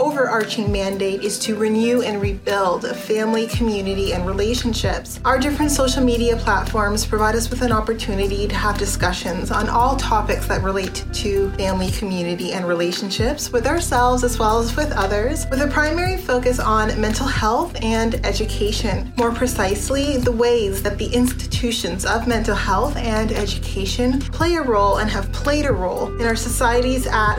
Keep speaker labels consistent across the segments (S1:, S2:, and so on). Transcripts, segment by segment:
S1: overarching mandate is to renew and rebuild a family, community, and relationships. Our different social media platforms provide us with an opportunity to have discussions on all topics that relate to family, community, and relationships with ourselves as well as with others, with a primary focus on mental health and education. More precisely, the ways that the institutions of mental health and education play a role and have played a role in our societies at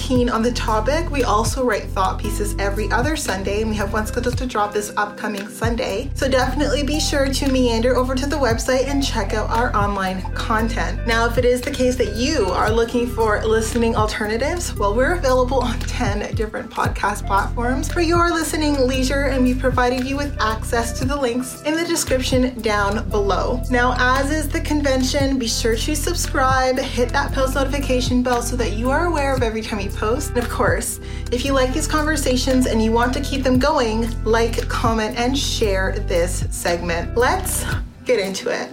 S1: keen on the topic, we also write thought pieces every other Sunday, and we have one scheduled to drop this upcoming Sunday. So definitely be sure to meander over to the website and check out our online content. Now, if it is the case that you are looking for listening alternatives, well, we're available on 10 different podcast platforms for your listening leisure, and we've provided you with access to the links in the description down below. Now, as is the convention, be sure to subscribe, hit that post notification bell so that you are aware of every time we post. And of course, if you like these conversations and you want to keep them going, like, comment, and share this segment. Let's get into it.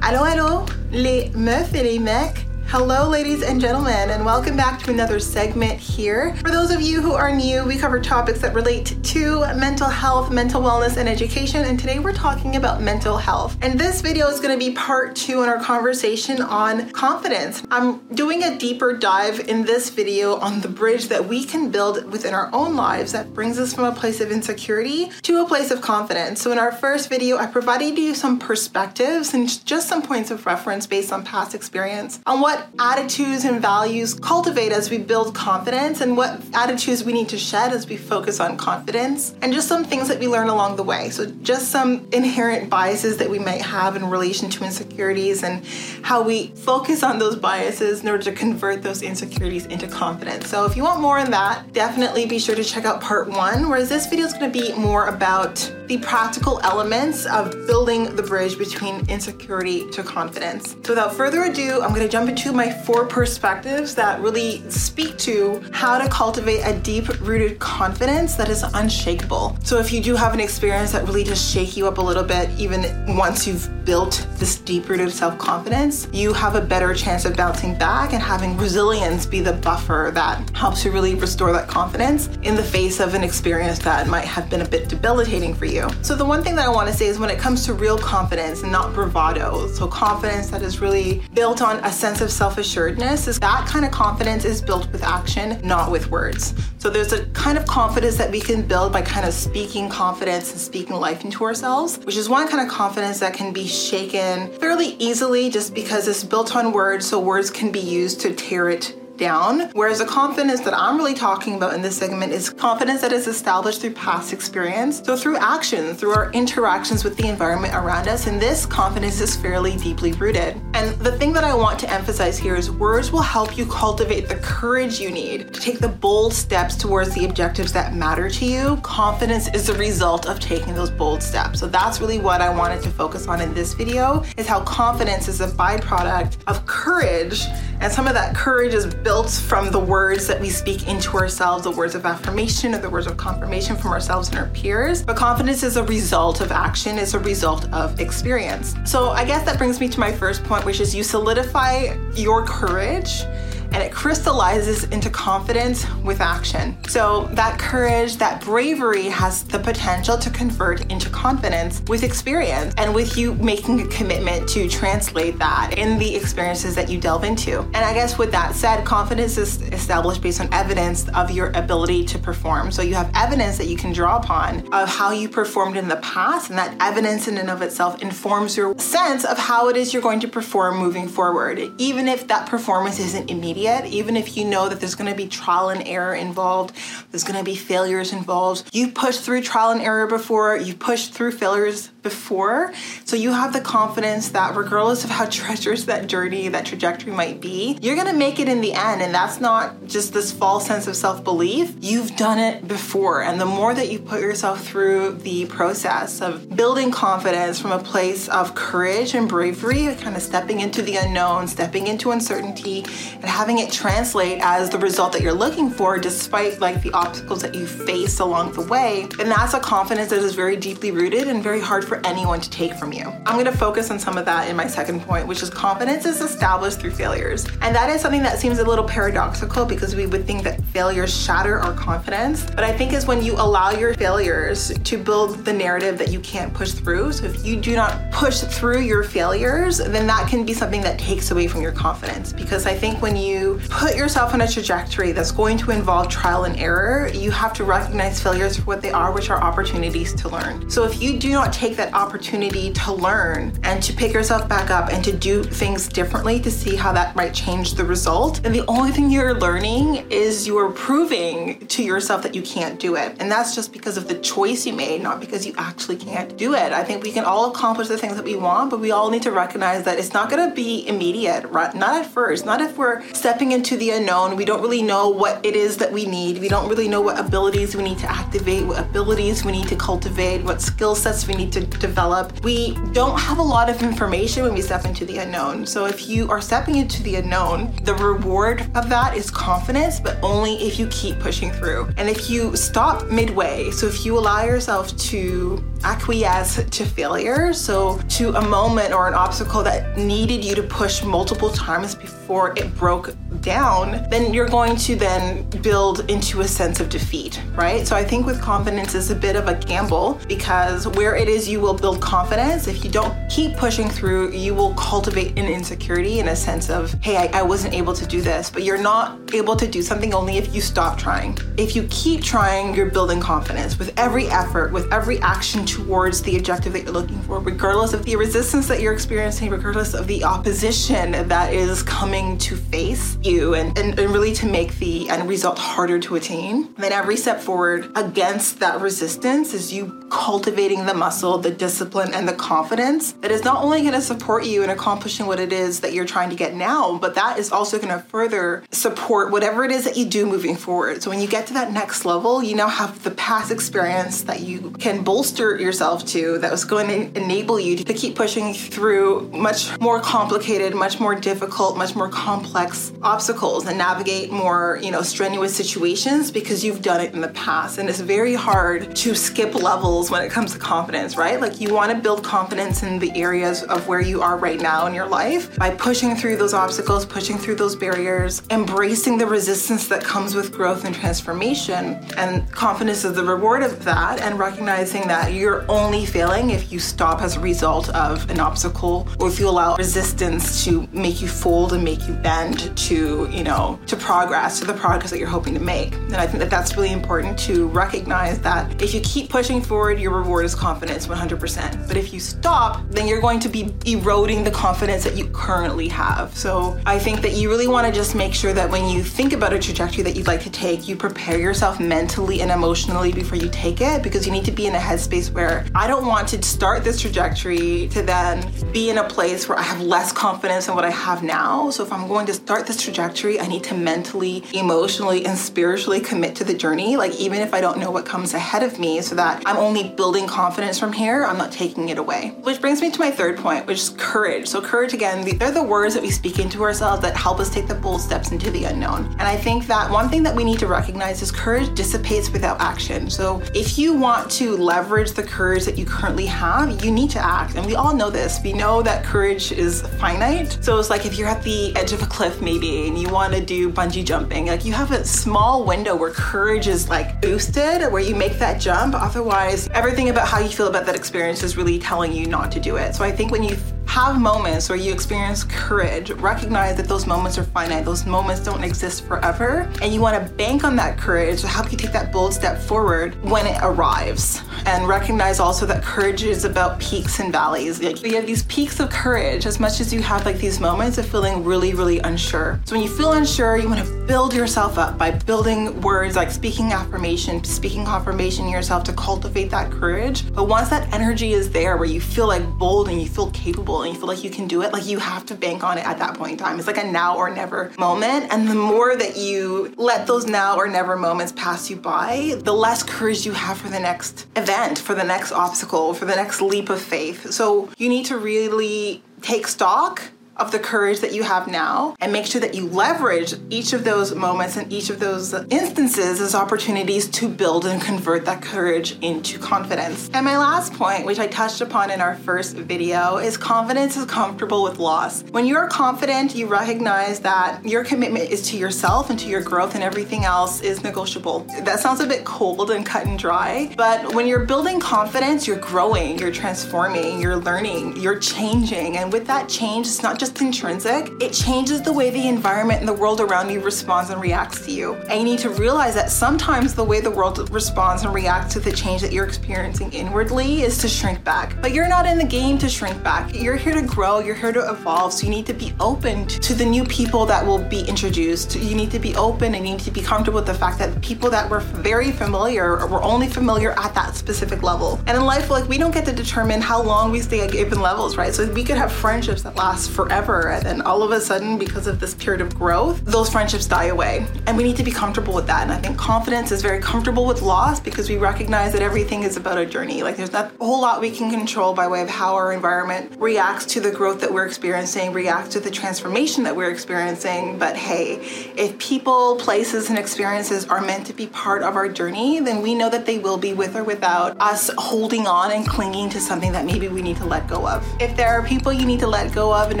S1: Allô, allô, les meufs et les mecs. Hello, ladies and gentlemen, and welcome back to another segment here. For those of you who are new, we cover topics that relate to mental health, mental wellness, and education, and today we're talking about mental health. And this video is going to be part two in our conversation on confidence. I'm doing a deeper dive in this video on the bridge that we can build within our own lives that brings us from a place of insecurity to a place of confidence. So, in our first video, I provided you some perspectives and just some points of reference based on past experience on what attitudes and values cultivate as we build confidence and what attitudes we need to shed as we focus on confidence and just some things that we learn along the way. So, just some inherent biases that we might have in relation to insecurities and how we focus on those biases in order to convert those insecurities into confidence. So, if you want more on that, definitely be sure to check out part one, whereas this video is going to be more about the practical elements of building the bridge between insecurity to confidence. So, without further ado, I'm going to jump into my four perspectives that really speak to how to cultivate a deep rooted confidence that is unshakable. So, if you do have an experience that really does shake you up a little bit, even once you've built this deep rooted self confidence, you have a better chance of bouncing back and having resilience be the buffer that helps you really restore that confidence in the face of an experience that might have been a bit debilitating for you. So, the one thing that I want to say is when it comes to real confidence and not bravado, so confidence that is really built on a sense of self assuredness is that kind of confidence is built with action, not with words. So there's a kind of confidence that we can build by kind of speaking confidence and speaking life into ourselves, which is one kind of confidence that can be shaken fairly easily just because it's built on words, so words can be used to tear it down. Whereas the confidence that I'm really talking about in this segment is confidence that is established through past experience. So through action, through our interactions with the environment around us, and this confidence is fairly deeply rooted. And the thing that I want to emphasize here is words will help you cultivate the courage you need to take the bold steps towards the objectives that matter to you. Confidence is the result of taking those bold steps. So that's really what I wanted to focus on in this video is how confidence is a byproduct of courage and some of that courage is built from the words that we speak into ourselves, the words of affirmation or the words of confirmation from ourselves and our peers. But confidence is a result of action, it's a result of experience. So I guess that brings me to my first point, which is you solidify your courage and it crystallizes into confidence with action. So that courage, that bravery has the potential to convert into confidence with experience and with you making a commitment to translate that in the experiences that you delve into. And I guess with that said, confidence is established based on evidence of your ability to perform. So you have evidence that you can draw upon of how you performed in the past, and that evidence in and of itself informs your sense of how it is you're going to perform moving forward. Even if that performance isn't immediate, even if you know that there's going to be trial and error involved, there's going to be failures involved. You've pushed through trial and error before, you've pushed through failures before. So you have the confidence that regardless of how treacherous that journey, that trajectory might be, you're to make it in the end. And that's not just this false sense of self belief. You've done it before. And the more that you put yourself through the process of building confidence from a place of courage and bravery, kind of stepping into the unknown, stepping into uncertainty, and having it translate as the result that you're looking for, despite like the obstacles that you face along the way, and that's a confidence that is very deeply rooted and very hard for anyone to take from you. I'm to focus on some of that in my second point, which is confidence is established through failures. And that is something that seems a little paradoxical because we would think that failures shatter our confidence. But I think is when you allow your failures to build the narrative that you can't push through. So if you do not push through your failures, then that can be something that takes away from your confidence. Because I think when you put yourself on a trajectory that's going to involve trial and error, you have to recognize failures for what they are, which are opportunities to learn. So if you do not take that opportunity to learn and to pick yourself back up and to do things differently to see how that might change the result, And the only thing you're learning is you're proving to yourself that you can't do it. And that's just because of the choice you made, not because you actually can't do it. I think we can all accomplish the things that we want, but we all need to recognize that it's not going to be immediate, right? Not at first, not if we're stepping into the unknown. We don't really know what it is that we need. We don't really know what abilities we need to activate, what abilities we need to cultivate, what skill sets we need to develop. We don't have a lot of information when we step into the unknown. So if you are stepping into the unknown, the reward of that is confidence, but only if you keep pushing through. And if you stop midway, so if you allow yourself to acquiesce to failure, so to a moment or an obstacle that needed you to push multiple times before it broke down, then you're going to then build into a sense of defeat, right? So I think with confidence is a bit of a gamble because where it is you will build confidence, if you don't keep pushing through, you will cultivate an insecurity in a sense of, hey, I, I wasn't able to do this, but you're not able to do something only if you stop trying. If you keep trying, you're building confidence with every effort, with every action towards the objective that you're looking for, regardless of the resistance that you're experiencing, regardless of the opposition that is coming to face you, and, and, and really to make the end result harder to attain. Then every step forward against that resistance is you cultivating the muscle, the discipline, and the confidence that is not only going to support you in accomplishing what it is that you're trying to get now, but that is also going to further support whatever it is that you do moving forward. So when you get to that next level, you now have the past experience that you can bolster yourself to that was going to enable you to keep pushing through much more complicated, much more difficult, much more complex obstacles and navigate more, you know, strenuous situations because you've done it in the past. And it's very hard to skip levels when it comes to confidence, right? Like you want to build confidence in the areas of where you are right now in your life by pushing through those obstacles, pushing through those barriers, embracing the resistance that comes with growth and transformation. And confidence is the reward of that, and recognizing that you're only failing if you stop as a result of an obstacle or if you allow resistance to make you fold and make you bend to, you know, to progress, to the progress that you're hoping to make. And I think that that's really important to recognize that if you keep pushing forward, your reward is confidence 100%. But if you stop, then you're going to be eroding the confidence that you currently have. So I think that you really want to just make sure that when you think about a trajectory that you'd like to take, you prepare yourself mentally and emotionally before you take it because you need to be in a headspace where I don't want to start this trajectory to then be in a place where I have less confidence in what I have now. So if I'm going to start this trajectory, I need to mentally, emotionally, and spiritually commit to the journey, like even if I don't know what comes ahead of me, so that I'm only only building confidence from here. I'm not taking it away. Which brings me to my third point, which is courage. So, courage again, they're the words that we speak into ourselves that help us take the bold steps into the unknown. And I think that one thing that we need to recognize is courage dissipates without action. So, if you want to leverage the courage that you currently have, you need to act. And we all know this. We know that courage is finite. So, it's like if you're at the edge of a cliff, maybe, and you want to do bungee jumping, like you have a small window where courage is like boosted, where you make that jump. Otherwise, everything about how you feel about that experience is really telling you not to do it. So I think when you have moments where you experience courage, recognize that those moments are finite, those moments don't exist forever, and you want to bank on that courage to help you take that bold step forward when it arrives. And recognize also that courage is about peaks and valleys. Like you have these peaks of courage as much as you have like these moments of feeling really, really unsure. So when you feel unsure, you want to build yourself up by building words like speaking affirmation, speaking confirmation yourself to cultivate that courage. But once that energy is there where you feel like bold and you feel capable and you feel like you can do it, like you have to bank on it at that point in time. It's like a now or never moment. And the more that you let those now or never moments pass you by, the less courage you have for the next event, for the next obstacle, for the next leap of faith. So you need to really take stock of the courage that you have now and make sure that you leverage each of those moments and each of those instances as opportunities to build and convert that courage into confidence. And my last point, which I touched upon in our first video, is confidence is comfortable with loss. When you're confident, you recognize that your commitment is to yourself and to your growth and everything else is negotiable. That sounds a bit cold and cut and dry, but when you're building confidence, you're growing, you're transforming, you're learning, you're changing. And with that change, it's not just intrinsic, it changes the way the environment and the world around you responds and reacts to you. And you need to realize that sometimes the way the world responds and reacts to the change that you're experiencing inwardly is to shrink back. But you're not in the game to shrink back. You're here to grow, you're here to evolve. So you need to be open to the new people that will be introduced. You need to be open and you need to be comfortable with the fact that people that were very familiar were only familiar at that specific level. And in life, like we don't get to determine how long we stay at given levels, right? So we could have friendships that last forever forever. And then all of a sudden, because of this period of growth, those friendships die away. And we need to be comfortable with that. And I think confidence is very comfortable with loss because we recognize that everything is about a journey. Like there's not a whole lot we can control by way of how our environment reacts to the growth that we're experiencing, reacts to the transformation that we're experiencing. But hey, if people, places, and experiences are meant to be part of our journey, then we know that they will be with or without us holding on and clinging to something that maybe we need to let go of. If there are people you need to let go of in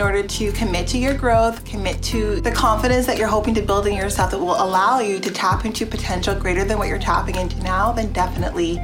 S1: order to commit to your growth, commit to the confidence that you're hoping to build in yourself that will allow you to tap into potential greater than what you're tapping into now, then definitely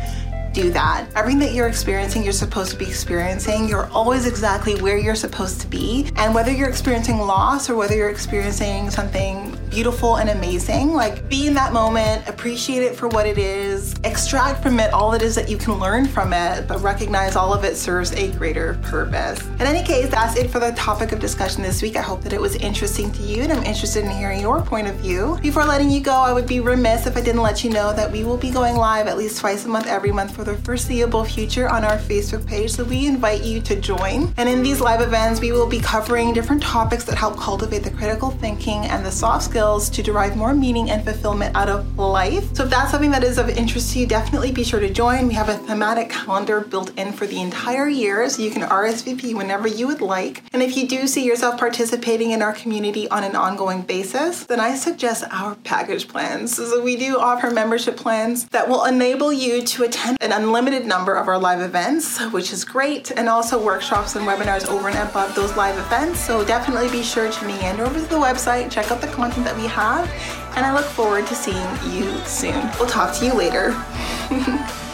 S1: do that. Everything that you're experiencing, you're supposed to be experiencing. You're always exactly where you're supposed to be. And whether you're experiencing loss or whether you're experiencing something beautiful and amazing, like be in that moment, appreciate it for what it is, extract from it all it is that you can learn from it, but recognize all of it serves a greater purpose. In any case, that's it for the topic of discussion this week. I hope that it was interesting to you and I'm interested in hearing your point of view. Before letting you go, I would be remiss if I didn't let you know that we will be going live at least twice a month every month for the foreseeable future on our Facebook page. So we invite you to join. And in these live events, we will be covering different topics that help cultivate the critical thinking and the soft skills to derive more meaning and fulfillment out of life. So if that's something that is of interest to you, definitely be sure to join. We have a thematic calendar built in for the entire year, so you can RSVP whenever you would like. And if you do see yourself participating in our community on an ongoing basis, then I suggest our package plans. So we do offer membership plans that will enable you to attend an unlimited number of our live events, which is great, and also workshops and webinars over and above those live events. So definitely be sure to meander over to the website, check out the content that we have, and I look forward to seeing you soon. We'll talk to you later.